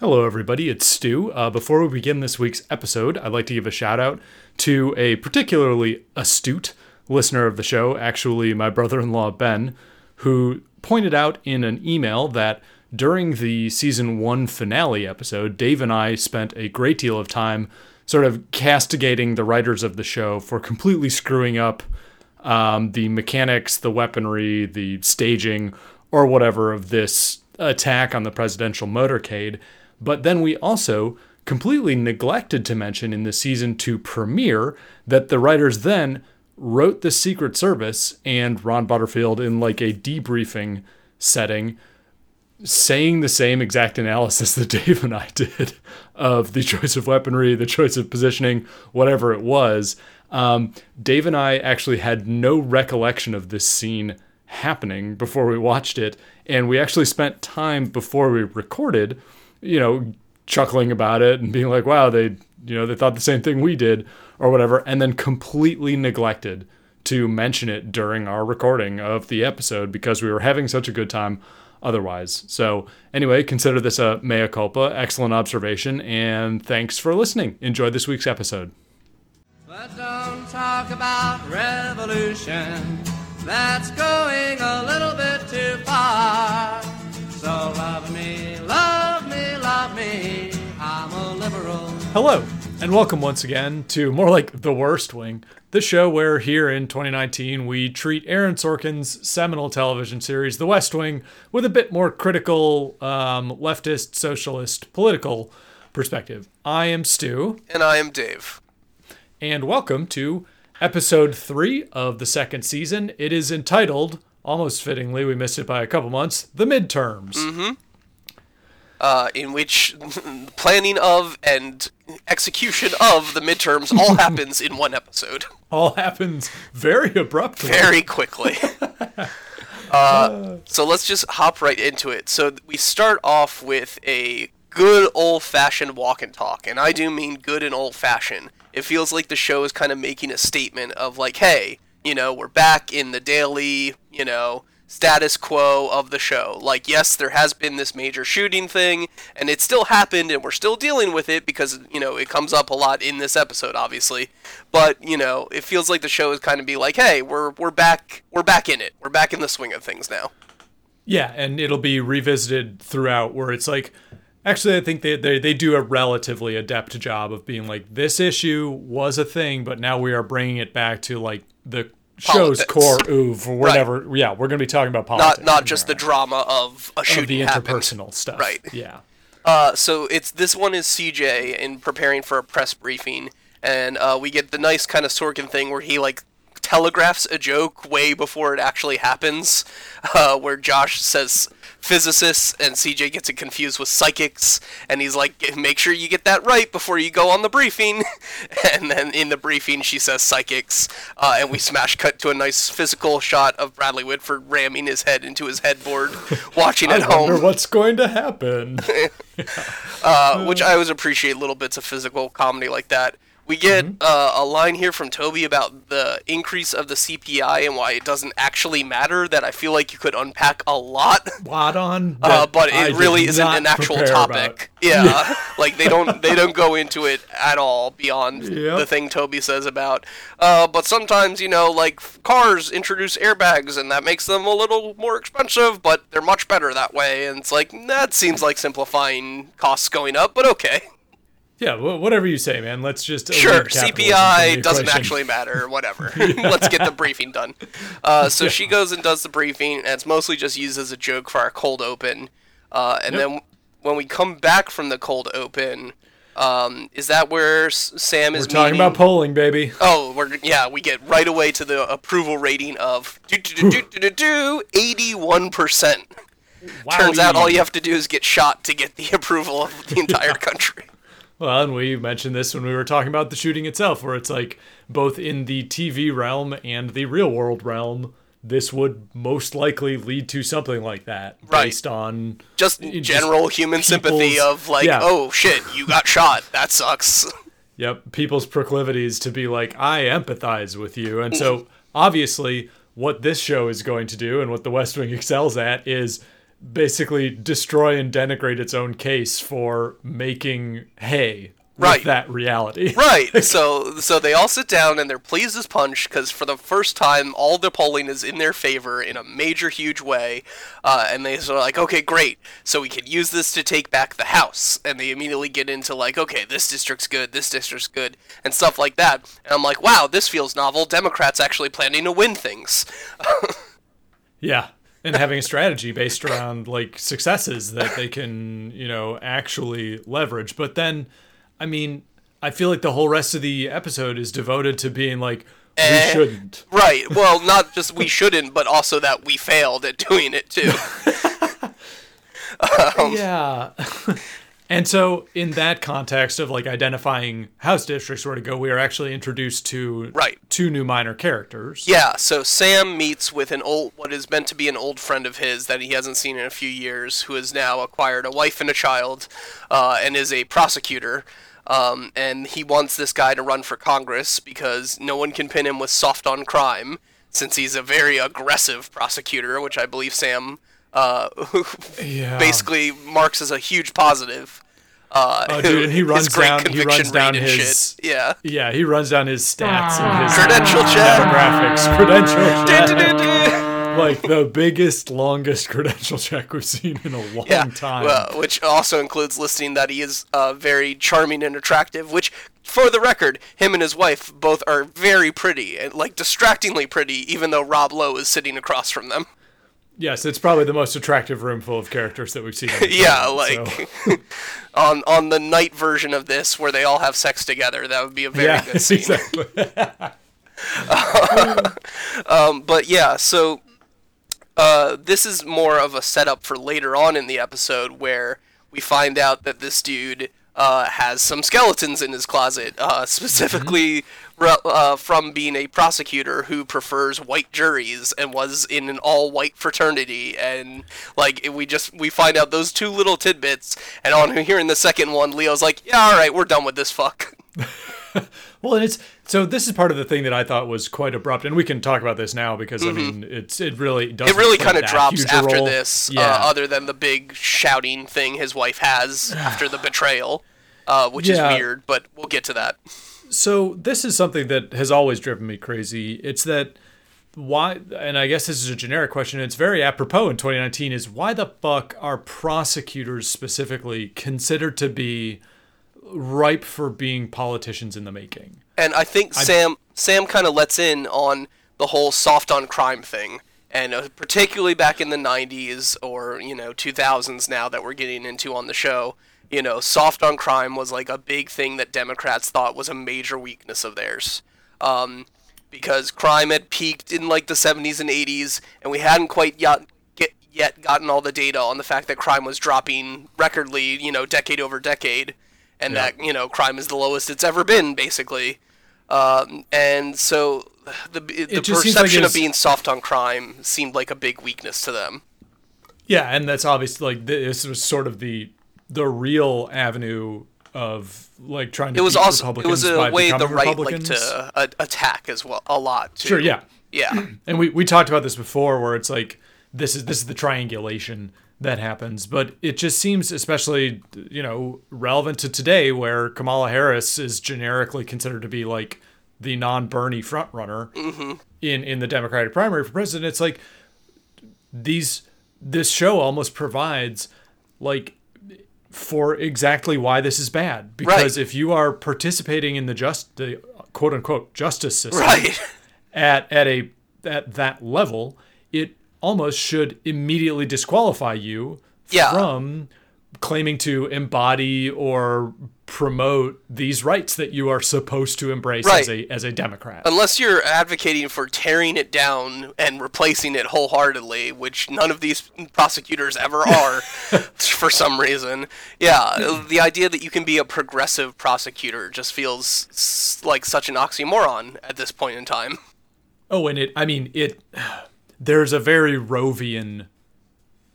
Hello, everybody. It's Stu. Uh, before we begin this week's episode, I'd like to give a shout out to a particularly astute listener of the show, actually, my brother in law, Ben, who pointed out in an email that during the season one finale episode, Dave and I spent a great deal of time sort of castigating the writers of the show for completely screwing up um, the mechanics, the weaponry, the staging, or whatever of this attack on the presidential motorcade. But then we also completely neglected to mention in the season two premiere that the writers then wrote the Secret Service and Ron Butterfield in like a debriefing setting, saying the same exact analysis that Dave and I did of the choice of weaponry, the choice of positioning, whatever it was. Um, Dave and I actually had no recollection of this scene happening before we watched it, and we actually spent time before we recorded you know, chuckling about it and being like, wow, they, you know, they thought the same thing we did or whatever, and then completely neglected to mention it during our recording of the episode because we were having such a good time otherwise. So, anyway, consider this a mea culpa. Excellent observation, and thanks for listening. Enjoy this week's episode. But don't talk about revolution. That's going a little bit too far. Hello, and welcome once again to more like The Worst Wing, the show where here in 2019 we treat Aaron Sorkin's seminal television series, The West Wing, with a bit more critical, um, leftist, socialist, political perspective. I am Stu. And I am Dave. And welcome to episode three of the second season. It is entitled almost fittingly, we missed it by a couple months, the midterms. Mm-hmm. Uh, in which planning of and execution of the midterms all happens in one episode. All happens very abruptly. Very quickly. uh, so let's just hop right into it. So we start off with a good old fashioned walk and talk, and I do mean good and old fashioned. It feels like the show is kind of making a statement of like, hey, you know, we're back in the daily, you know, status quo of the show. Like, yes, there has been this major shooting thing, and it still happened, and we're still dealing with it because, you know, it comes up a lot in this episode, obviously. But, you know, it feels like the show is kind of be like, hey, we're, we're back, we're back in it. We're back in the swing of things now. Yeah, and it'll be revisited throughout where it's like, Actually, I think they, they, they do a relatively adept job of being like, this issue was a thing, but now we are bringing it back to like the show's core oeuvre or whatever. Right. Yeah, we're going to be talking about politics. Not not just the drama of a shooting, of the interpersonal happened. stuff. Right. Yeah. Uh, so it's this one is CJ in preparing for a press briefing, and uh, we get the nice kind of Sorkin thing where he like telegraphs a joke way before it actually happens, uh, where Josh says physicists, and CJ gets it confused with psychics, and he's like, "Make sure you get that right before you go on the briefing." and then in the briefing, she says psychics, uh, and we smash cut to a nice physical shot of Bradley Whitford ramming his head into his headboard, watching at home. I wonder what's going to happen. uh, which I always appreciate little bits of physical comedy like that. We get mm-hmm. uh, a line here from Toby about the increase of the CPI and why it doesn't actually matter. That I feel like you could unpack a lot. Lot on, uh, but it I really isn't an actual topic. Yeah, yeah. like they don't they don't go into it at all beyond yep. the thing Toby says about. Uh, but sometimes you know, like cars introduce airbags and that makes them a little more expensive, but they're much better that way. And it's like that seems like simplifying costs going up, but okay. Yeah, whatever you say, man. Let's just sure. CPI doesn't actually matter. Whatever. Let's get the briefing done. Uh, so yeah. she goes and does the briefing, and it's mostly just used as a joke for our cold open. Uh, and yep. then when we come back from the cold open, um, is that where Sam is? We're talking meeting? about polling, baby. Oh, we're yeah. We get right away to the approval rating of eighty-one percent. Turns out all you have to do is get shot to get the approval of the entire country. Well, and we mentioned this when we were talking about the shooting itself, where it's like both in the TV realm and the real world realm, this would most likely lead to something like that, right. based on just general just human sympathy of like, yeah. oh shit, you got shot, that sucks. Yep, people's proclivities to be like, I empathize with you, and so obviously, what this show is going to do, and what The West Wing excels at, is basically destroy and denigrate its own case for making hay with Right. that reality. Right. so so they all sit down and they're pleased as punch because for the first time, all the polling is in their favor in a major, huge way. Uh, and they sort of like, okay, great. So we can use this to take back the House. And they immediately get into like, okay, this district's good, this district's good, and stuff like that. And I'm like, wow, this feels novel. Democrats actually planning to win things. Yeah. And having a strategy based around like successes that they can, you know, actually leverage. But then, I mean, I feel like the whole rest of the episode is devoted to being like, we Eh. shouldn't. Right. Well, not just we shouldn't, but also that we failed at doing it too. yeah. and so, in that context of like identifying house districts where to go, we are actually introduced to Right. two new minor characters. Yeah, so Sam meets with an old, what is meant to be an old friend of his that he hasn't seen in a few years, who has now acquired a wife and a child, uh, and is a prosecutor. Um, and he wants this guy to run for Congress because no one can pin him with soft on crime, since he's a very aggressive prosecutor, which I believe Sam uh, Yeah. basically marks as a huge positive. Uh, Oh, dude, and he runs down- he runs down his- shit. Yeah. Yeah, he runs down his stats and his Credential check. demographics, credential check. Like the biggest, longest credential check we've seen in a long Yeah, time. well, which also includes listing that he is uh, very charming and attractive. Which, for the record, him and his wife both are very pretty, and like distractingly pretty, even though Rob Lowe is sitting across from them. Yes, it's probably the most attractive room full of characters that we've seen. Yeah, like so- on on the night version of this, where they all have sex together, that would be a very yeah, good scene. exactly. Um, but yeah, so uh, this is more of a setup for later on in the episode where we find out that this dude uh, has some skeletons in his closet, uh, specifically re- uh, from being a prosecutor who prefers white juries and was in an all-white fraternity, and like we just we find out those two little tidbits, and on hearing the second one, Leo's like, yeah, all right, we're done with this fuck. Well, and it's so this is part of the thing that I thought was quite abrupt, and we can talk about this now because I mean it's it really does Mm-hmm. It really kind of drops after this, Yeah. uh, other than the big shouting thing his wife has after the betrayal, uh, which Yeah. is weird, but we'll get to that. So this is something that has always driven me crazy. It's that why, and I guess this is a generic question. It's very apropos in 2019. Is why the fuck are prosecutors specifically considered to be ripe for being politicians in the making? And I think Sam Sam kind of lets in on the whole soft on crime thing, and uh, particularly back in the '90s or you know 2000s now that we're getting into on the show. You know, soft on crime was like a big thing that Democrats thought was a major weakness of theirs. Um, because crime had peaked in like the 70s and 80s, and we hadn't quite yet get yet gotten all the data on the fact that crime was dropping recordly, you know, decade over decade, and Yeah. that you know crime is the lowest it's ever been, basically. Um, and so the the seems like perception of being soft on crime seemed like a big weakness to them. Yeah, and that's obviously like this was sort of the the real avenue of like trying to It was also it Republicans was a by way the right like Republicans. to uh, attack as well a lot. Too. Sure, yeah. Yeah. and we, we talked about this before where it's like this is this is the triangulation that happens but it just seems especially you know relevant to today where kamala harris is generically considered to be like the non-bernie frontrunner in in the democratic primary for president it's like these this show almost provides like for exactly why this is bad because Right. if you are participating in the just the quote unquote justice system Right. at at a at that level, it almost should immediately disqualify you Yeah. from claiming to embody or promote these rights that you are supposed to embrace as a as a Democrat. Unless you're advocating for tearing it down and replacing it wholeheartedly, which none of these prosecutors ever are for some reason. Yeah, the idea that you can be a progressive prosecutor just feels like such an oxymoron at this point in time. Oh, and it I mean it there's a very Rovian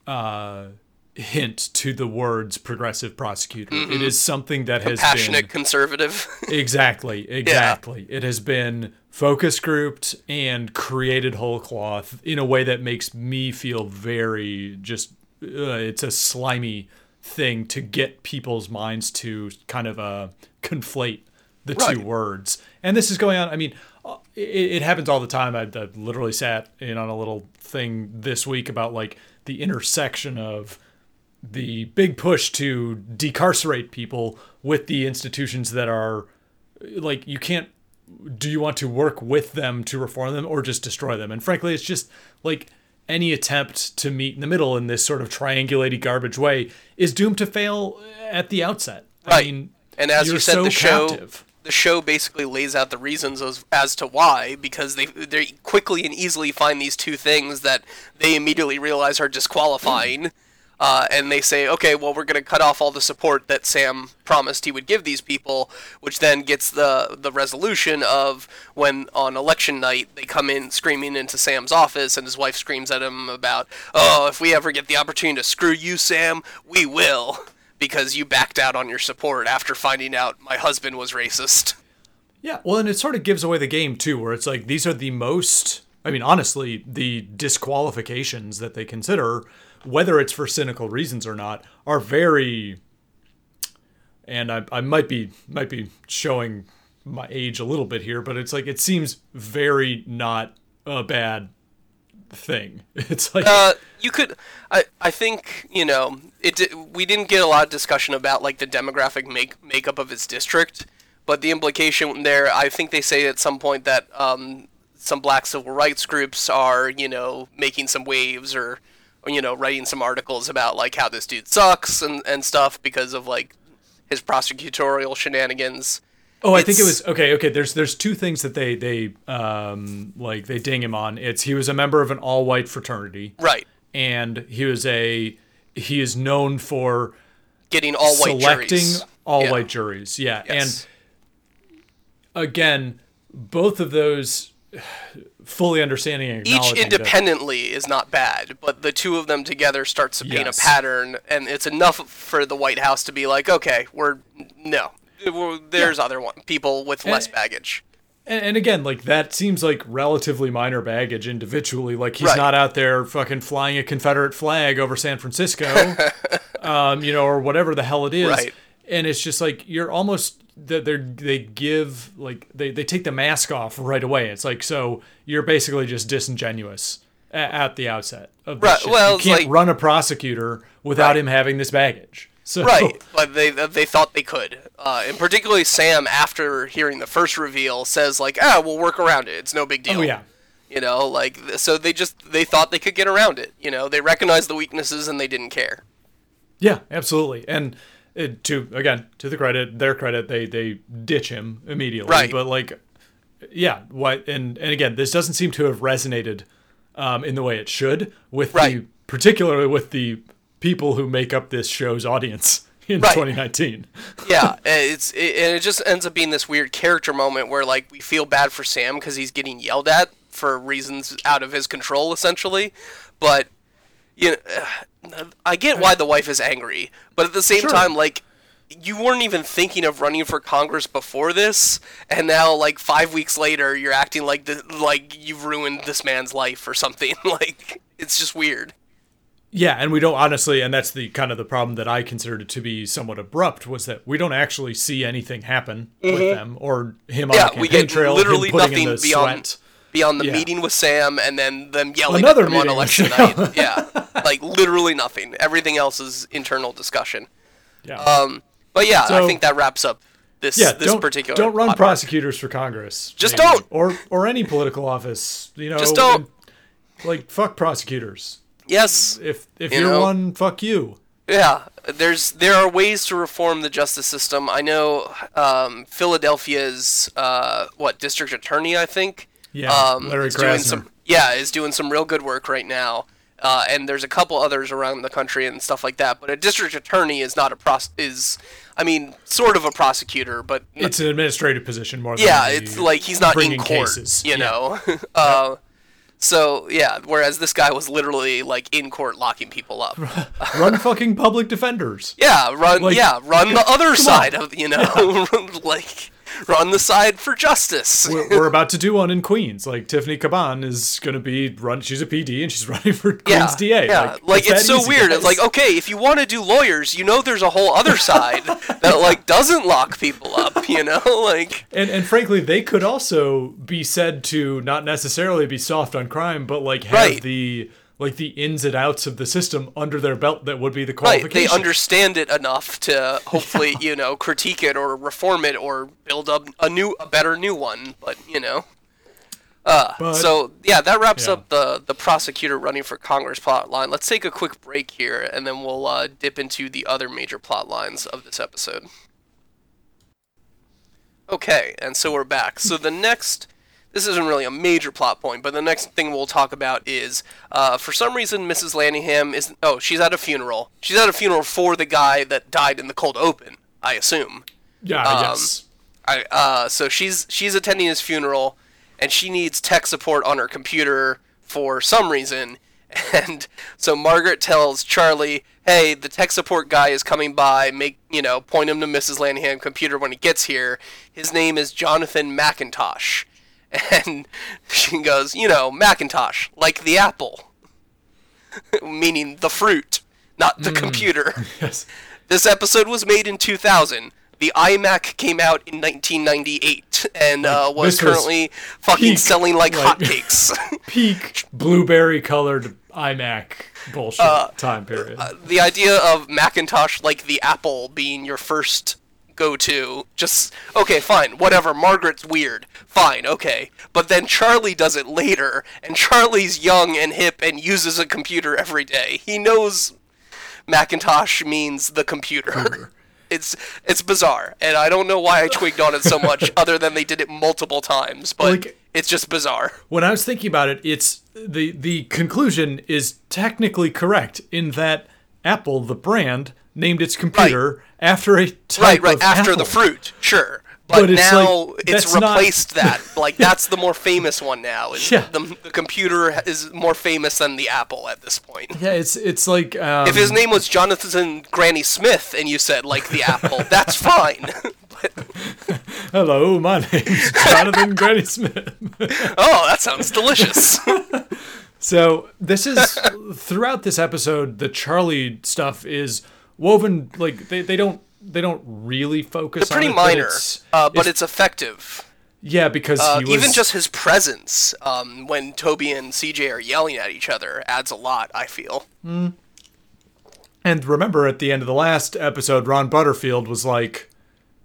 uh hint to the words progressive prosecutor. It is something that has Mm-hmm. Passionate conservative. Exactly, exactly. It has been focus grouped and created whole cloth in a way that makes me feel very just uh, it's a slimy thing to get people's minds to kind of uh, conflate the Right. two words. And this is going on. I mean, uh, it, it happens all the time. I, I literally sat in on a little thing this week about like the intersection of the big push to decarcerate people with the institutions that are like you can't do you want to work with them to reform them or just destroy them and frankly it's just like any attempt to meet in the middle in this sort of triangulated garbage way is doomed to fail at the outset i Right. mean And as you're you said, so the show captive. the show basically lays out the reasons as, as to why because they they quickly and easily find these two things that they immediately realize are disqualifying. Uh, and they say, okay, well, we're going to cut off all the support that Sam promised he would give these people, which then gets the the resolution of when on election night they come in screaming into Sam's office, and his wife screams at him about, oh, if we ever get the opportunity to screw you, Sam, we will because you backed out on your support after finding out my husband was racist. Yeah, well, and it sort of gives away the game too, where it's like these are the most. I mean, honestly, the disqualifications that they consider, whether it's for cynical reasons or not, are very. And I, I might be might be showing my age a little bit here, but it's like it seems very not a bad thing. It's like Uh, you could, I, I think, you know, it. We didn't get a lot of discussion about like the demographic make makeup of his district, but the implication there, I think they say at some point that um, some black civil rights groups are, you know, making some waves or, or, you know, writing some articles about like how this dude sucks and and stuff because of like his prosecutorial shenanigans. Oh, I think it was okay. Okay, there's there's two things that they they um like they ding him on. It's he was a member of an all white fraternity, Right. and he was a he is known for Getting all white selecting juries. all Yeah. white juries. Yeah, Yes. and again, both of those fully understanding and each independently is not bad, but the two of them together starts to paint Yes. a pattern, and it's enough for the White House to be like, okay, we're no, We're- there's other one people with less baggage. And, and again, like that seems like relatively minor baggage individually. Like he's Right. not out there fucking flying a Confederate flag over San Francisco, um, you know, or whatever the hell it is. Right. And it's just like you're almost that they they give like they they take the mask off right away. It's like so you're basically just disingenuous at, at the outset of this Right, shit. well, you can't like- run a prosecutor without Right. him having this baggage. So Right, but they they thought they could, uh, and particularly Sam, after hearing the first reveal, says like, "Ah, we'll work around it. It's no big deal." oh yeah. you know, like so they just they thought they could get around it. You know, they recognized the weaknesses and they didn't care. Yeah, absolutely. And it, to again, to the credit, their credit, they they ditch him immediately. Right. But like, yeah, what? And and again, this doesn't seem to have resonated um, in the way it should with the Right. particularly with the people who make up this show's audience in Right. 2019. yeah, it's it, and it just ends up being this weird character moment where like we feel bad for Sam because he's getting yelled at for reasons out of his control, essentially. But you know, I get why the wife is angry, but at the same Sure. time, like you weren't even thinking of running for Congress before this, and now like five weeks later, you're acting like the like you've ruined this man's life or something. like it's just weird. Yeah, and we don't honestly, and that's the kind of the problem that I considered it to be somewhat abrupt was that we don't actually see anything happen with them or him on Mm-hmm. Yeah, the we get trail, literally him putting in nothing beyond sweat. Beyond the Yeah. meeting with Sam and then them yelling Another at on election night. Yeah, like literally nothing. Everything else is internal discussion. Yeah. Um, but yeah, I think that wraps up this yeah, this don't, particular. don't run prosecutors for Congress. Just maybe. don't. or or any political office. You know, Just don't. and, like fuck prosecutors. Yes, If if You are one, fuck you. yeah. There's there are ways to reform the justice system. I know um, Philadelphia's uh, what district attorney I think. Yeah, um, Larry is doing some yeah is doing some real good work right now. Uh, and there's a couple others around the country and stuff like that. But a district attorney is not a pros is, I mean, sort of a prosecutor, but It's an administrative position more than yeah, it's like he's not in court, cases. you Yeah. know. uh, so yeah, whereas this guy was literally like in court locking people up. Run fucking public defenders. Yeah, run. Like, yeah, run the other side on. of you know, like on the side for justice. we're, we're about to do one in Queens. Like Tiffany Caban is going to be run. She's a PD and she's running for yeah, Queens DA. yeah. Like, it's, that so easy, weird. guys. It's like, okay, if you want to do lawyers, you know, there's a whole other side that like doesn't lock people up. You know, like And and frankly, they could also be said to not necessarily be soft on crime, but like have Right. the like the ins and outs of the system under their belt that would be the qualification. right, they understand it enough to hopefully, you know, critique it or reform it or build up a new, a better new one. But you know. But- So yeah, that wraps Yeah. up the the prosecutor running for Congress plot line. Let's take a quick break here, and then we'll uh, dip into the other major plot lines of this episode. Okay, and so we're back. So the next, this isn't really a major plot point, but the next thing we'll talk about is, uh, for some reason, Mrs. Landingham is oh, she's at a funeral. She's at a funeral for the guy that died in the cold open. I assume. yeah, um, yes. I, uh, so she's she's attending his funeral, and she needs tech support on her computer for some reason. And so Margaret tells Charlie, "Hey, the tech support guy is coming by. Make you know, point him to Mrs. Landingham computer when he gets here. His name is Jonathan McIntosh." And she goes, "You know, Macintosh, like the apple, meaning the fruit, not the computer." Yes. This episode was made in 2000. The iMac came out in 1998 and uh, was this was currently fucking peak, selling like, like- hotcakes. Peak blueberry colored iMac bullshit Uh, time period. the idea of Macintosh like the Apple being your first go-to, just okay, fine, whatever. Margaret's weird, fine, okay. But then Charlie does it later, and Charlie's young and hip and uses a computer every day. He knows Macintosh means the computer. It's it's bizarre, and I don't know why I twigged on it so much, other than they did it multiple times. But Like- it's just bizarre. when I was thinking about it, it's the the conclusion is technically correct in that Apple, the brand, named its computer after a type Right, right after the fruit, sure. But, But it's now like, it's that's not- replaced that. Like that's the more famous one now. Yeah. the, the computer is more famous than the Apple at this point. Yeah, it's it's like um, If his name was Jonathan Granny Smith and you said like the Apple, that's fine. but hello, my name's Jonathan Granny Smith. oh, that sounds delicious. So this is throughout this episode, the Charlie stuff is woven like they, they don't they don't really focus Pretty on it, but minor, it's- uh, but it's- it's effective. yeah because Uh, he was even just his presence um, when Toby and CJ are yelling at each other adds a lot. I feel. And remember, at the end of the last episode, Ron Butterfield was like,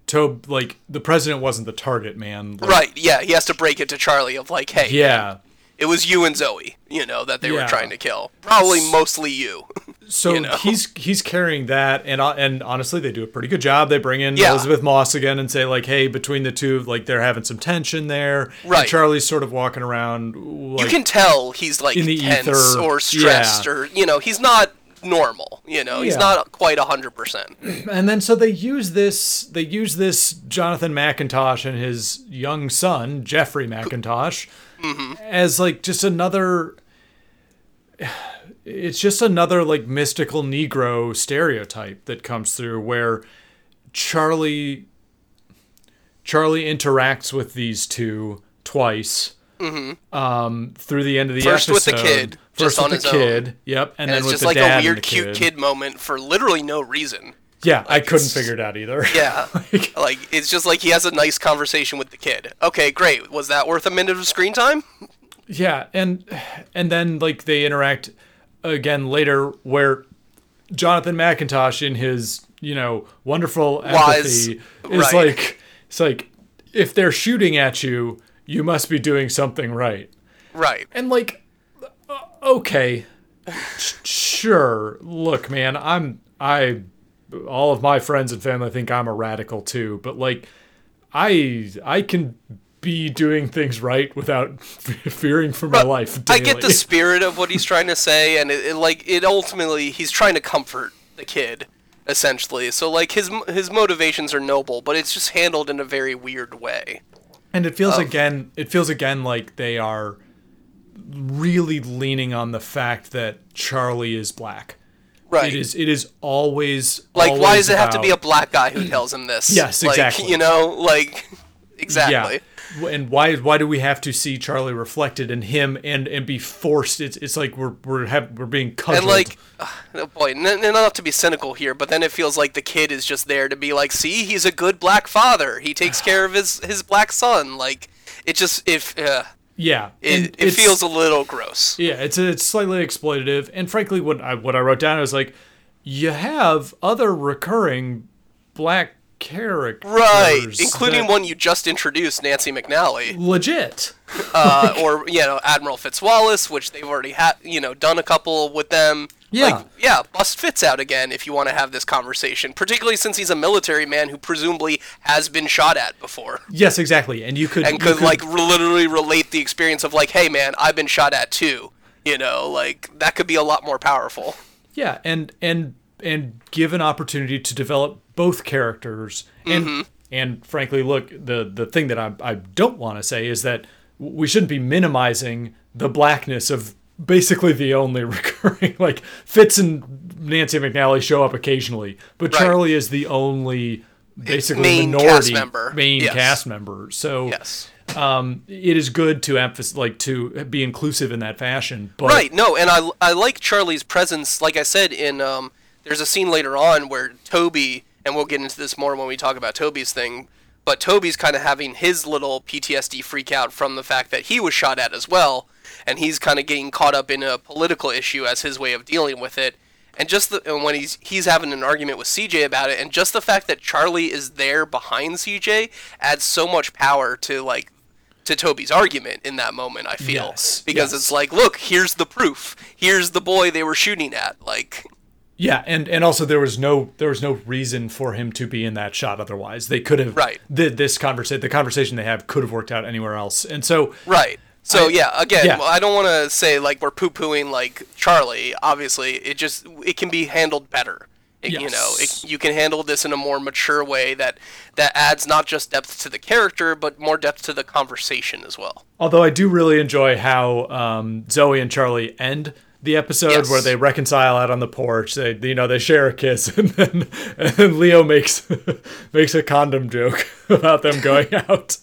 "Tob, like the president wasn't the target man." Like, Right? Yeah, he has to break it to Charlie of like, hey, Yeah. It was you and Zoe, you know, that they were trying to kill. Probably mostly you. So You know? he's he's carrying that, and uh, and honestly, they do a pretty good job. They bring in Yeah. Elisabeth Moss again and say like, "Hey, between the two, like they're having some tension there." And Right. Charlie's sort of walking around. Like, you can tell he's like in the tense ether, or stressed yeah. or you know, he's not normal. You know, he's Yeah. not quite hundred percent. and then so they use this they use this Jonathan McIntosh and his young son Jeffrey McIntosh Mm-hmm. as like just another it's just another like mystical negro stereotype that comes through where Charlie Charlie interacts with these two twice um, through the end of the Mm-hmm. First with the kid, First just on with his the own. kid, yep, and, then with the dad And then it's with just the like dad a weird, cute kid moment for literally no reason. Yeah, I couldn't figure it out either. Yeah, Like- like it's just like he has a nice conversation with the kid. Okay, great. Was that worth a minute of screen time? Yeah, and and then like they interact again later where Jonathan McIntosh in his, you know, wonderful Wise, empathy is right. like it's like if they're shooting at you, you must be doing something right. Right. And like uh, okay. Sure. Look, man, I'm I all of my friends and family think I'm a radical too, but like I I can be doing things right without fearing for my life. I get the spirit of what he's trying to say, and it, it like it ultimately he's trying to comfort the kid, essentially. So like his his motivations are noble, but it's just handled in a very weird way. and it feels again. It feels again like they are really leaning on the fact that Charlie is black. Right. It is. It is always like why does it have to be a black guy who tells him this? Yes, Like, exactly. You know, like exactly. Yeah. And why why do we have to see Charlie reflected in him and and be forced? It's it's like we're we're have, we're being cudgeled. And like, oh boy, n- n- not to be cynical here, but then it feels like the kid is just there to be like, see, he's a good black father. He takes care of his his black son. Like, it just if uh, yeah, it, it feels a little gross. Yeah, it's it's slightly exploitative, and frankly, what I what I wrote down was like, you have other recurring black characters, Right, including one you just introduced, Nancy McNally, legit. uh, or you know Admiral Fitzwallace, which they've already had, you know, done a couple with them. Yeah. like, yeah, bust Fitz out again if you want to have this conversation, particularly since he's a military man who presumably has been shot at before Yes, exactly, and you could and you could like literally relate the experience of like, hey man, I've been shot at too. You know, like that could be a lot more powerful. Yeah, and and and give an opportunity to develop both characters, and Mm-hmm. and frankly, look, the the thing that I I don't want to say is that we shouldn't be minimizing the blackness of basically the only recurring like Fitz and Nancy McNally show up occasionally, but Right. Charlie is the only basically main minority cast member. main Yes. cast member. So Yes. um, it is good to emphasize like to be inclusive in that fashion, but Right. No, and I I like Charlie's presence. Like I said, in um, there's a scene later on where Toby, and we'll get into this more when we talk about Toby's thing. But Toby's kind of having his little PTSD freak out from the fact that he was shot at as well, and he's kind of getting caught up in a political issue as his way of dealing with it. And just the, and when he's he's having an argument with CJ about it, and just the fact that Charlie is there behind CJ adds so much power to like to Toby's argument in that moment. I feel Yes, because yes. it's like, look, here's the proof. Here's the boy they were shooting at. Like, Yeah, and and also there was no there was no reason for him to be in that shot otherwise. They could have Right. The, this conversation the conversation they have could have worked out anywhere else. And so right. So I- yeah, again, yeah. I don't want to say like we're poo pooing like Charlie. Obviously, it just it can be handled better. It, You know, it, you can handle this in a more mature way that that adds not just depth to the character, but more depth to the conversation as well. although I do really enjoy how um, Zoe and Charlie end the episode Yes. where they reconcile out on the porch. They you know they share a kiss and then and then Leo makes makes a condom joke about them going out.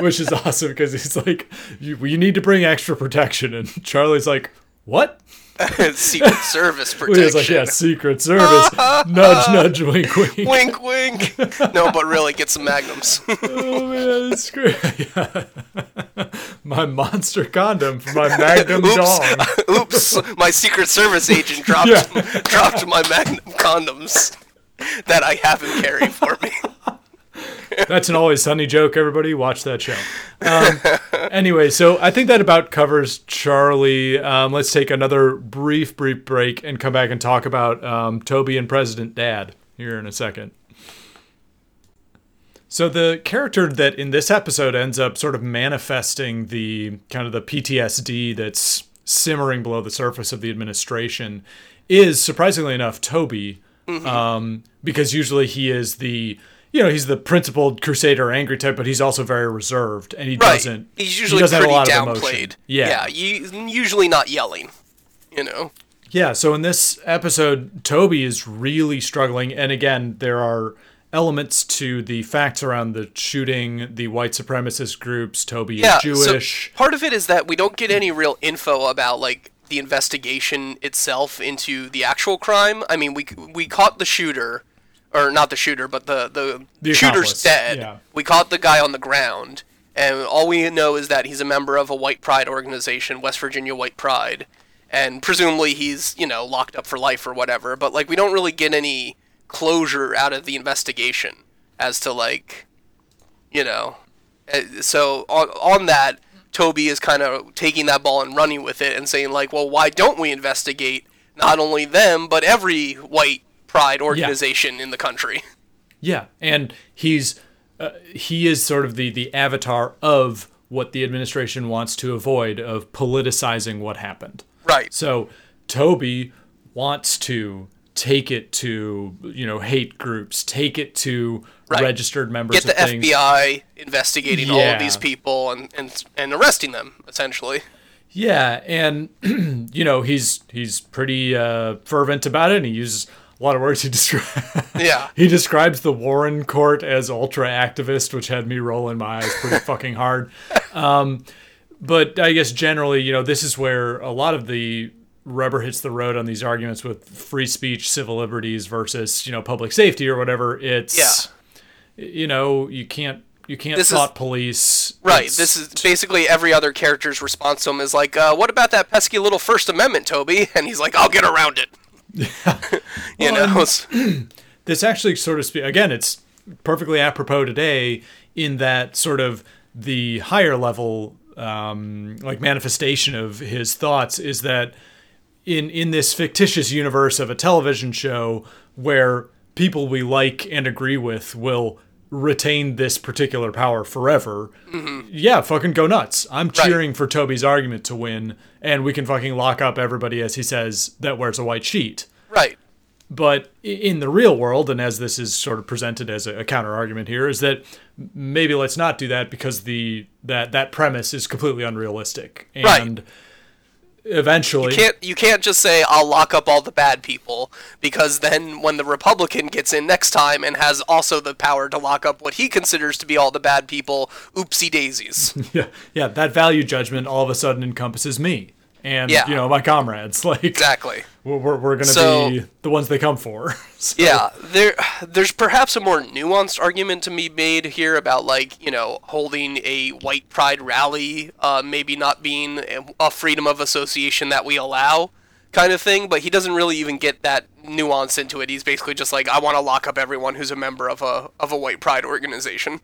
Which is awesome because he's like, you, you need to bring extra protection. And Charlie's like, what? Secret Service Well, He was protection. like, yeah, Secret Service. nudge, nudge, wink, wink. Wink, wink. no, but really, get some magnums. Oh man, that's great. Yeah. my monster condom for my Magnum Oops. dong. Oops, my Secret Service agent dropped Yeah. dropped my Magnum condoms that I have him carry for me. That's an always sunny joke. Everybody, watch that show. Um, anyway, so I think that about covers Charlie. Um, let's take another brief, brief break and come back and talk about um, Toby and President Dad here in a second. So the character that in this episode ends up sort of manifesting the kind of the PTSD that's simmering below the surface of the administration is surprisingly enough Toby, um, because usually he is the you know he's the principled crusader angry type, but he's also very reserved and he Right. doesn't. He's he usually doesn't have a pretty lot of emotion. downplayed. Yeah, Yeah, you, usually not yelling. You know. Yeah, so in this episode, Toby is really struggling, and again, there are elements to the facts around the shooting, the white supremacist groups. Toby Yeah. is Jewish. So part of it is that we don't get any real info about like the investigation itself into the actual crime. I mean, we we caught the shooter, or not the shooter, but the the, The shooter's dead. yeah. We caught the guy on the ground, and all we know is that he's a member of a white pride organization, West Virginia White Pride, and presumably he's you know locked up for life or whatever. But like we don't really get any closure out of the investigation as to like you know uh, so on, on that toby is kind of taking that ball and running with it and saying like well why don't we investigate not only them but every white pride organization in the country. Yeah, and he's uh, he is sort of the the avatar of what the administration wants to avoid of politicizing what happened. right. So Toby wants to take it to you know hate groups, take it to Right. registered members get the fbi investigating all of these people and, and and arresting them essentially. Yeah, and you know he's he's pretty uh, fervent about it, and he uses a lot of words he describes. Yeah. he describes the Warren Court as ultra activist, which had me rolling my eyes pretty fucking hard. Um, but I guess generally, you know, this is where a lot of the rubber hits the road on these arguments with free speech, civil liberties versus you know public safety or whatever. It's yeah. you know you can't you can't This is- thought police. Right. It's- This is basically every other character's response to him is like, uh, "What about that pesky little First Amendment, Toby?" And he's like, "I'll get around it." you Well, know. and- this actually sort of spe- again it's perfectly apropos today in that sort of the higher level um, like manifestation of his thoughts is that in in this fictitious universe of a television show where people we like and agree with will retain this particular power forever. Mm-hmm. Yeah, fucking go nuts. I'm cheering for Toby's argument to win and we can fucking lock up everybody as he says that wears a white sheet right. but in the real world and as this is sort of presented as a, a counter argument here is that maybe let's not do that because the that that premise is completely unrealistic Right. Eventually Can't you can't just say I'll lock up all the bad people because then when the Republican gets in next time and has also the power to lock up what he considers to be all the bad people, oopsie daisies. yeah, yeah that value judgment all of a sudden encompasses me and Yeah. you know my comrades like exactly. we're, we're, gonna So- be the ones they come for So- Yeah, there there's perhaps a more nuanced argument to be made here about like, you know, holding a white pride rally, uh, maybe not being a- a freedom of association that we allow kind of thing, but he doesn't really even get that nuance into it. He's basically just like I want to lock up everyone who's a member of a of a white pride organization.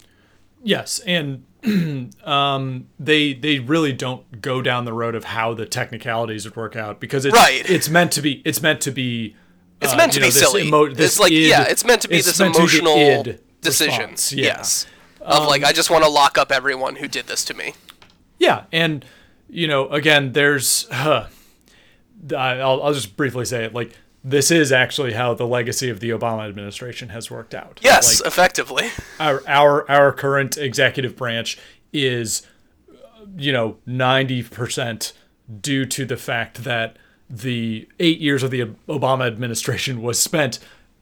Yes, and um, they they really don't go down the road of how the technicalities would work out because it's Right. it's meant to be it's meant to be It's uh, meant to you know, be silly. emo- this it's like id- yeah, it's meant to be this be emotional id decision. response, yeah. Yes. Of like I just want to lock up everyone who did this to me. Yeah, and you know, again, there's. Huh, I'll, I'll just briefly say it. Like this is actually how the legacy of the Obama administration has worked out. Yes, Like, effectively. our our our current executive branch is you know 90% due to the fact that the 8 years of the Obama administration was spent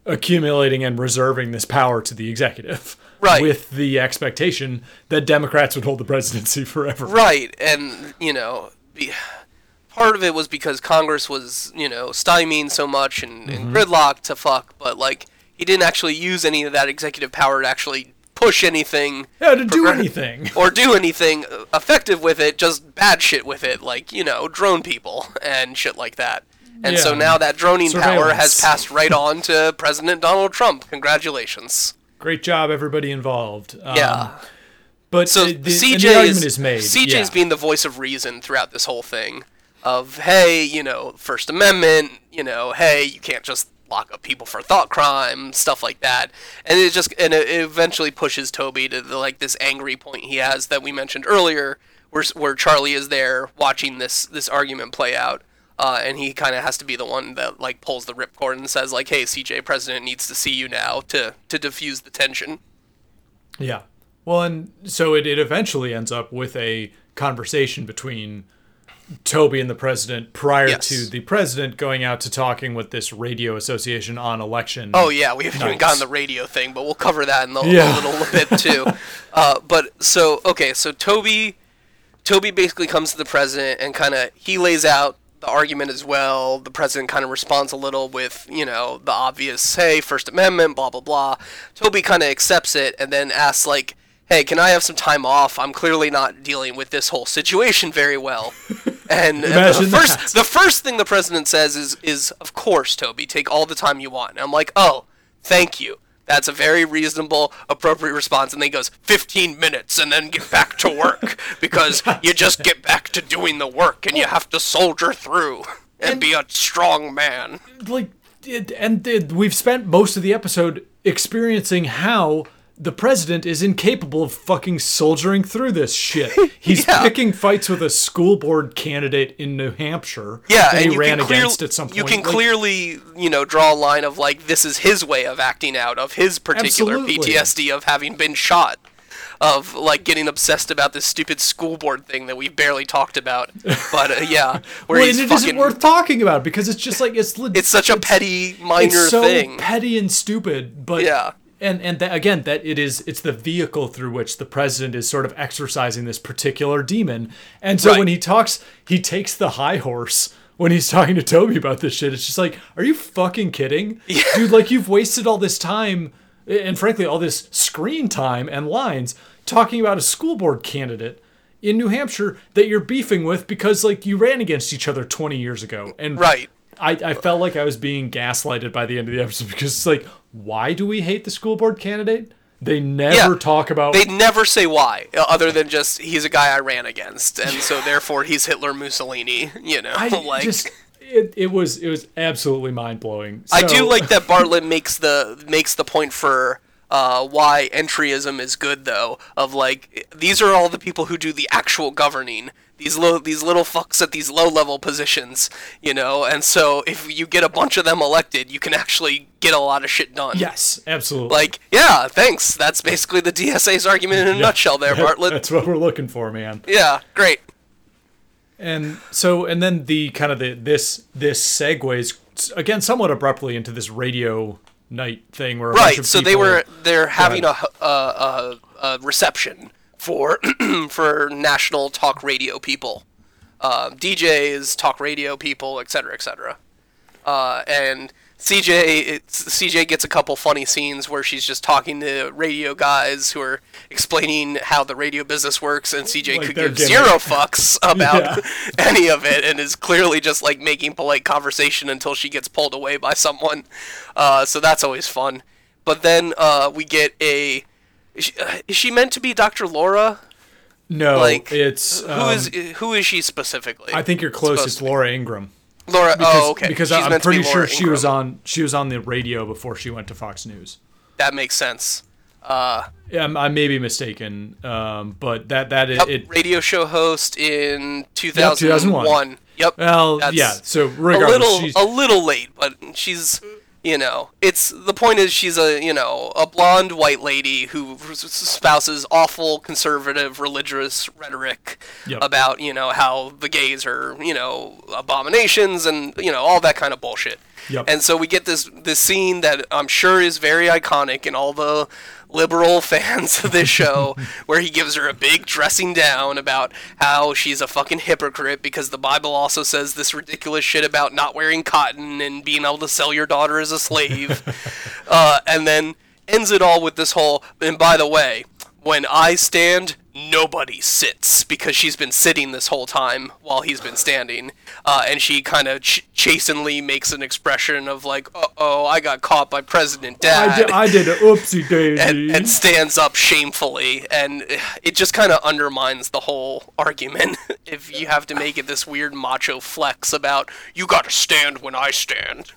accumulating and reserving this power to the executive Right. with the expectation that Democrats would hold the presidency forever. Right, and you know, be, part of it was because Congress was you know stymieing so much and, Mm-hmm. and gridlocked to fuck, but like he didn't actually use any of that executive power to actually push anything. Yeah, to do anything. Or do anything uh, effective with it, just bad shit with it, like, you know, drone people and shit like that. And so now that droning power has passed right on to President Donald Trump. Congratulations. Great job, everybody involved. Um, Yeah. but So the, the, CJ the argument is, is made. CJ's yeah. being the voice of reason throughout this whole thing. Of hey, you know, First Amendment, you know, hey, you can't just lock up people for thought crime, stuff like that. And it just and it eventually pushes Toby to the, like this angry point he has that we mentioned earlier, where where Charlie is there watching this this argument play out. Uh, and he kind of has to be the one that like pulls the ripcord and says like, "Hey, CJ, President needs to see you now to to diffuse the tension." Yeah. Well, and so it, it eventually ends up with a conversation between Toby and the president prior Yes. to the president going out to talking with this radio association on election. Oh yeah, we haven't even gotten the radio thing, but we'll cover that in the, Yeah. a little bit too. uh, but so okay, so Toby, Toby basically comes to the president and kind of he lays out the argument as well. The president kind of responds a little with you know the obvious, hey, First Amendment, blah blah blah. Toby kind of accepts it and then asks like. Hey, can I have some time off? I'm clearly not dealing with this whole situation very well. And, and the first that. the first thing the president says is is of course toby take all the time you want and i'm like oh thank you that's a very reasonable appropriate response and then he goes 15 minutes and then get back to work because you just get back to doing the work and you have to soldier through and, be a strong man like, and uh, we've spent most of the episode experiencing how the president is incapable of fucking soldiering through this shit. He's Yeah. picking fights with a school board candidate in New Hampshire. yeah that and he ran clear- against at some point. you can Like, clearly you know draw a line of like this is his way of acting out of his particular Absolutely. ptsd of having been shot of like getting obsessed about this stupid school board thing that we barely talked about. But uh, yeah, where Well, and it fucking. isn't worth talking about because it's just like it's it's such a petty minor it's so thing. petty and stupid but Yeah. And and that, again that it is it's the vehicle through which the president is sort of exercising this particular demon and so Right. when he talks he takes the high horse when he's talking to toby about this shit it's just like are you fucking kidding dude like you've wasted all this time and frankly all this screen time and lines talking about a school board candidate in New Hampshire that you're beefing with because like you ran against each other 20 years ago and Right. I, I felt like I was being gaslighted by the end of the episode because it's like, why do we hate the school board candidate? They never Yeah. talk about. They never say why, uh, other than just he's a guy I ran against, and so therefore he's Hitler Mussolini. You know, I like just it, it was it was absolutely mind blowing. I do like that Bartlett makes the makes the point for uh, why entryism is good though. Of like these are all the people who do the actual governing. These low these little fucks at these low level positions, you know. And so if you get a bunch of them elected, you can actually get a lot of shit done. Yes, absolutely. Like yeah, thanks. That's basically the DSA's argument in a nutshell, there, Bartlett. That's what we're looking for, man. Yeah, great. And so, and then the kind of the this this segues again somewhat abruptly into this radio night thing where Right. So they were they're having a, a, a, a reception for for national talk radio people, uh, DJs, talk radio people, et cetera, et cetera. Uh, and CJ it's, CJ gets a couple funny scenes where she's just talking to radio guys who are explaining how the radio business works, and CJ Like could give gimmick. zero fucks about Yeah. any of it, and is clearly just like making polite conversation until she gets pulled away by someone. Uh, so that's always fun. But then uh, we get a. Is she, uh, is she meant to be Dr. Laura? no, like, it's Who um, is who is she specifically? I think you're close. It's? Laura Ingraham. Laura. Because, oh, okay. Because She's I'm to be pretty sure Laura she was on she was on the radio before she went to Fox News. That makes sense. Uh, Yeah, I'm- I may be mistaken, um, but that that yep, it. radio show host in 2001. 2001. Yep. Well, yeah. So a little she's, a little late, but she's you know it's the point is she's a you know a blonde white lady who spouses awful conservative religious rhetoric Yep. about you know how the gays are you know abominations and you know all that kind of bullshit. Yep. And so we get this this scene that I'm sure is very iconic in all the liberal fans of this show where he gives her a big dressing down about how she's a fucking hypocrite because the Bible also says this ridiculous shit about not wearing cotton and being able to sell your daughter as a slave. uh, and then ends it all with this whole and by the way, when I stand, nobody sits because she's been sitting this whole time while he's been standing. Uh, and she kind of ch- chastenly makes an expression of like, "Uh oh, I got caught by President Dad." I did, I did an oopsie daisy. and, and stands up shamefully, and it just kind of undermines the whole argument. if you have to make it this weird macho flex about you got to stand when I stand.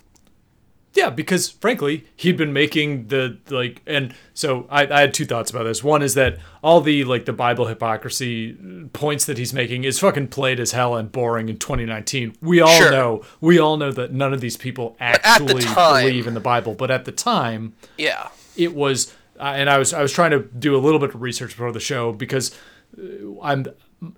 Yeah, because frankly, he'd been making the like, and so I, I had two thoughts about this. One is that all the like the Bible hypocrisy points that he's making is fucking played as hell and boring in 2019. We all Sure. know, we all know that none of these people actually time- believe in the Bible, but at the time, Yeah, it was uh, and I was I was trying to do a little bit of research before the show because uh, I'm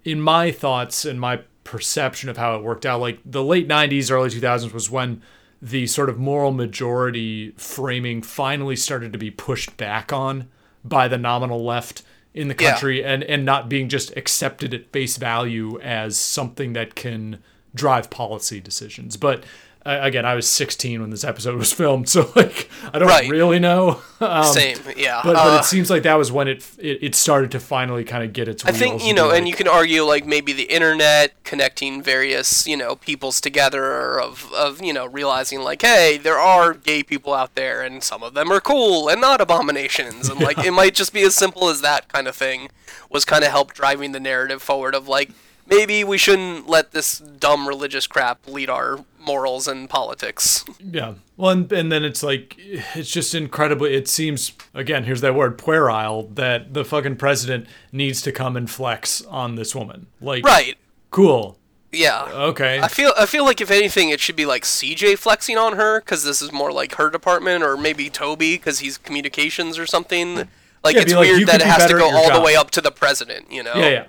in my thoughts and my perception of how it worked out like the late 90s early 2000s was when the sort of moral majority framing finally started to be pushed back on by the nominal left in the Yeah. country and and not being just accepted at face value as something that can drive policy decisions but again I was 16 when this episode was filmed so like I don't Right. really know um, same. Yeah, but, Uh, it seems like that was when it it, it started to finally kind of get its. I think you know, and you can argue like maybe the internet connecting various you know peoples together of of you know realizing like hey there are gay people out there and some of them are cool and not abominations and like it might just be as simple as that kind of thing was kind of help driving the narrative forward of like maybe we shouldn't let this dumb religious crap lead our morals and politics. yeah. Well, and, and then it's like it's just incredibly. It seems again. Here's that word puerile that the fucking president needs to come and flex on this woman. Like Right. cool. Yeah. Okay. I feel I feel like if anything, it should be like CJ flexing on her because this is more like her department, or maybe Toby because he's communications or something. Like Yeah, it's like, weird that it has to go all the way up to the president. You know. Yeah, yeah,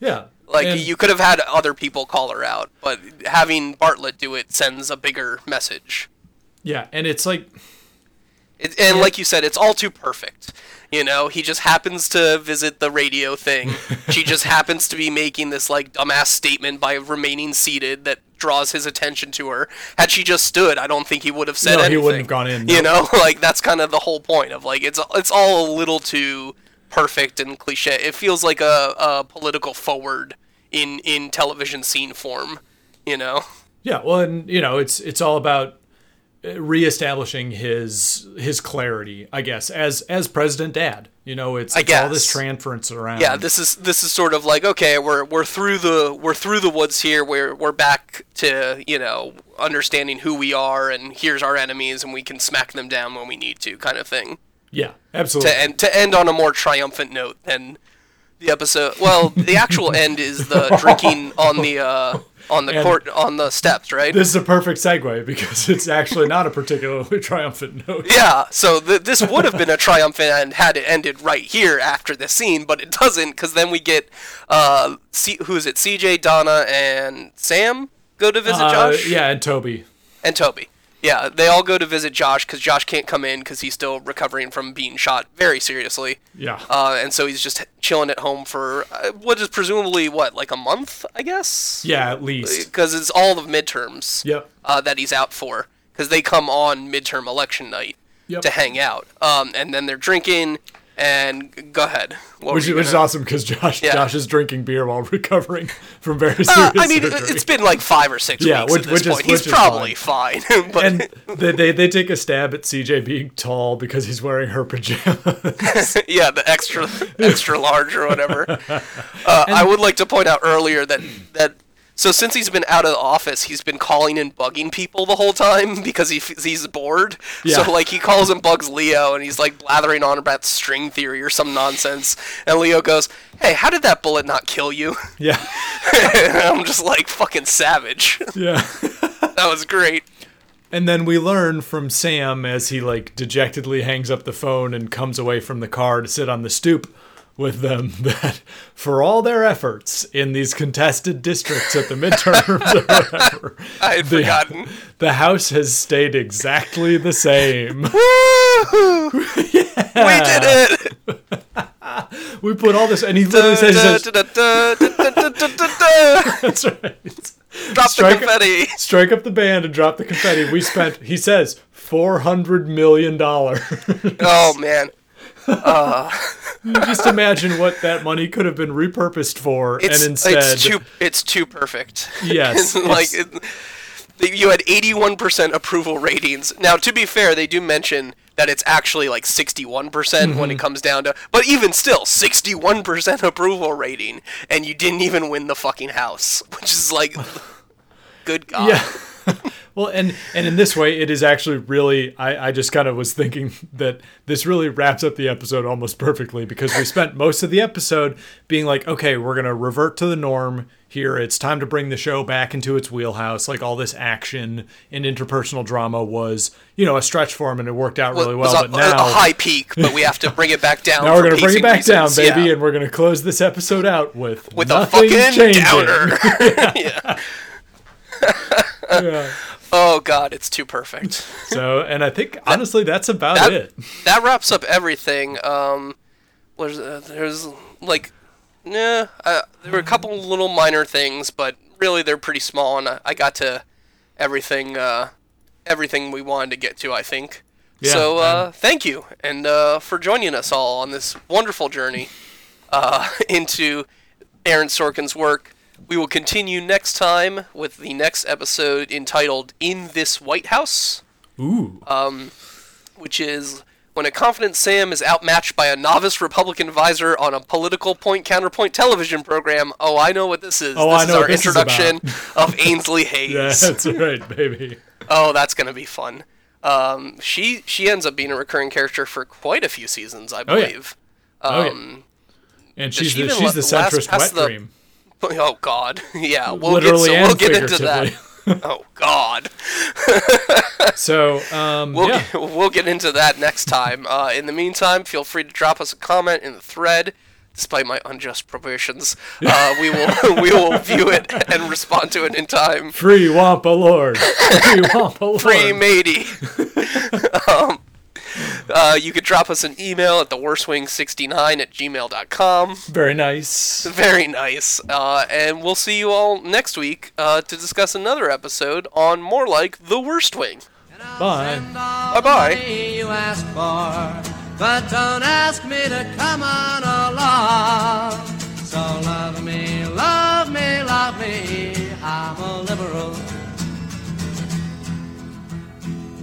yeah. Like And- you could have had other people call her out, but having Bartlett do it sends a bigger message. yeah, and it's like It, and like you said, it's all too perfect. You know, he just happens to visit the radio thing. she just happens to be making this like dumbass statement by remaining seated that draws his attention to her. Had she just stood, I don't think he would have said No, he wouldn't have gone in, You know, like that's kind of the whole point of like it's it's all a little too perfect and cliche. It feels like a, a political forward in in television scene form. You know. Yeah, well, and you know, it's it's all about uh, reestablishing his his clarity, I guess, as as President Dad. You know, it's, it's all this transference around. Yeah, this is this is sort of like okay, we're we're through the we're through the woods here. We're we're back to you know understanding who we are, and here's our enemies, and we can smack them down when we need to, kind of thing. Yeah, absolutely. To end to end on a more triumphant note than the episode. Well, the actual end is the drinking on the uh, on the And- court on the steps, right? this is a perfect segue because it's actually not a particularly triumphant note. Yeah, so th- this would have been a triumphant end had it ended right here after the scene, but it doesn't because then we get uh, C- who is it? CJ, Donna, and Sam go to visit Uh, Josh. yeah, and Toby. and Toby. Yeah, they all go to visit Josh because Josh can't come in because he's still recovering from being shot very seriously. Yeah. Uh, and so he's just chilling at home for uh, what is presumably what like a month, I guess. yeah, at least. Because it's all of midterms Yep. uh, that he's out for because they come on midterm election night Yep. to hang out. Um, and then they're drinking. And go ahead. What Which, which is awesome because Josh Yeah. Josh is drinking beer while recovering from very serious Uh, I mean, surgery. it's been like five or six Yeah, weeks which- at this which is- point. he's probably fine. but and they, they they take a stab at CJ being tall because he's wearing her pajamas. yeah, the extra extra large or whatever. Uh, I would like to point out earlier that that so since he's been out of the office, he's been calling and bugging people the whole time because he f- he's bored. Yeah. So like he calls and bugs Leo, and he's like blathering on about string theory or some nonsense. And Leo goes, "Hey, how did that bullet not kill you?" yeah, and I'm just like fucking savage. yeah. that was great. And then we learn from Sam as he like dejectedly hangs up the phone and comes away from the car to sit on the stoop with them that for all their efforts in these contested districts at the midterms or whatever, I had the, forgotten. The House has stayed exactly the same. yeah. We did it. we put all this, and he literally says, "That's right." Drop strike, the confetti. Strike up the band and drop the confetti. We spent, he says, four hundred million dollars. oh man. Just imagine what that money could have been repurposed for, it's and instead, it's too it's too perfect. Yes, like it, you had 81% approval ratings. Now, to be fair, they do mention that it's actually like 61% when Mm-hmm. it comes down to, but even still, 61% approval rating, and you didn't even win the fucking house, which is like, good god. yeah. well, and and in this way, it is actually really. I I just kind of was thinking that this really wraps up the episode almost perfectly because we spent most of the episode being like, okay, we're gonna revert to the norm here. It's time to bring the show back into its wheelhouse. Like all this action and interpersonal drama was, you know, a stretch for him, and it worked out really well. a, but now. a high peak, but we have to bring it back down. now we're gonna bring it back down, baby, Yeah. and we're gonna close this episode out with with a fucking changing. downer. yeah. Yeah. Oh god, it's too perfect. So, and I think honestly, that's about that, it. that wraps up everything. Um, there's uh, there's like, yeah, uh, there were a couple little minor things, but really they're pretty small, and I, I got to everything uh, everything we wanted to get to. I think. Yeah, so uh, thank you, and uh, for joining us all on this wonderful journey uh, into Aaron Sorkin's work. We will continue next time with the next episode entitled "In This White House." Ooh. which is when a confident Sam is outmatched by a novice Republican advisor on a political point counterpoint television program. Oh, I know what this is. Oh, this I is know our what this is introduction of Ainsley Hayes. yeah, that's right, baby. Oh, that's gonna be fun. Um, she she ends up being a recurring character for quite a few seasons, I believe. Oh, yeah. believe. Oh, yeah. Um, And she's she the, she's the centrist wet dream. oh God, yeah. We'll Literally get, so we'll get into that. oh God. So, um, We'll yeah. get, we'll get into that next time. Uh, in the meantime, feel free to drop us a comment in the thread. Despite my unjust probations, uh, we will we will view it and respond to it in time. Free Wampa Lord. Free Wampa Lord. Free matey. um, uh, you could drop us an email at theworstwing69 at gmail.com. Very nice. Very nice. Uh, and we'll see you all next week uh, to discuss another episode on more like The Worst Wing. Bye. Bye bye. But don't ask me to come on along. So love me, love me, love me. I'm a liberal.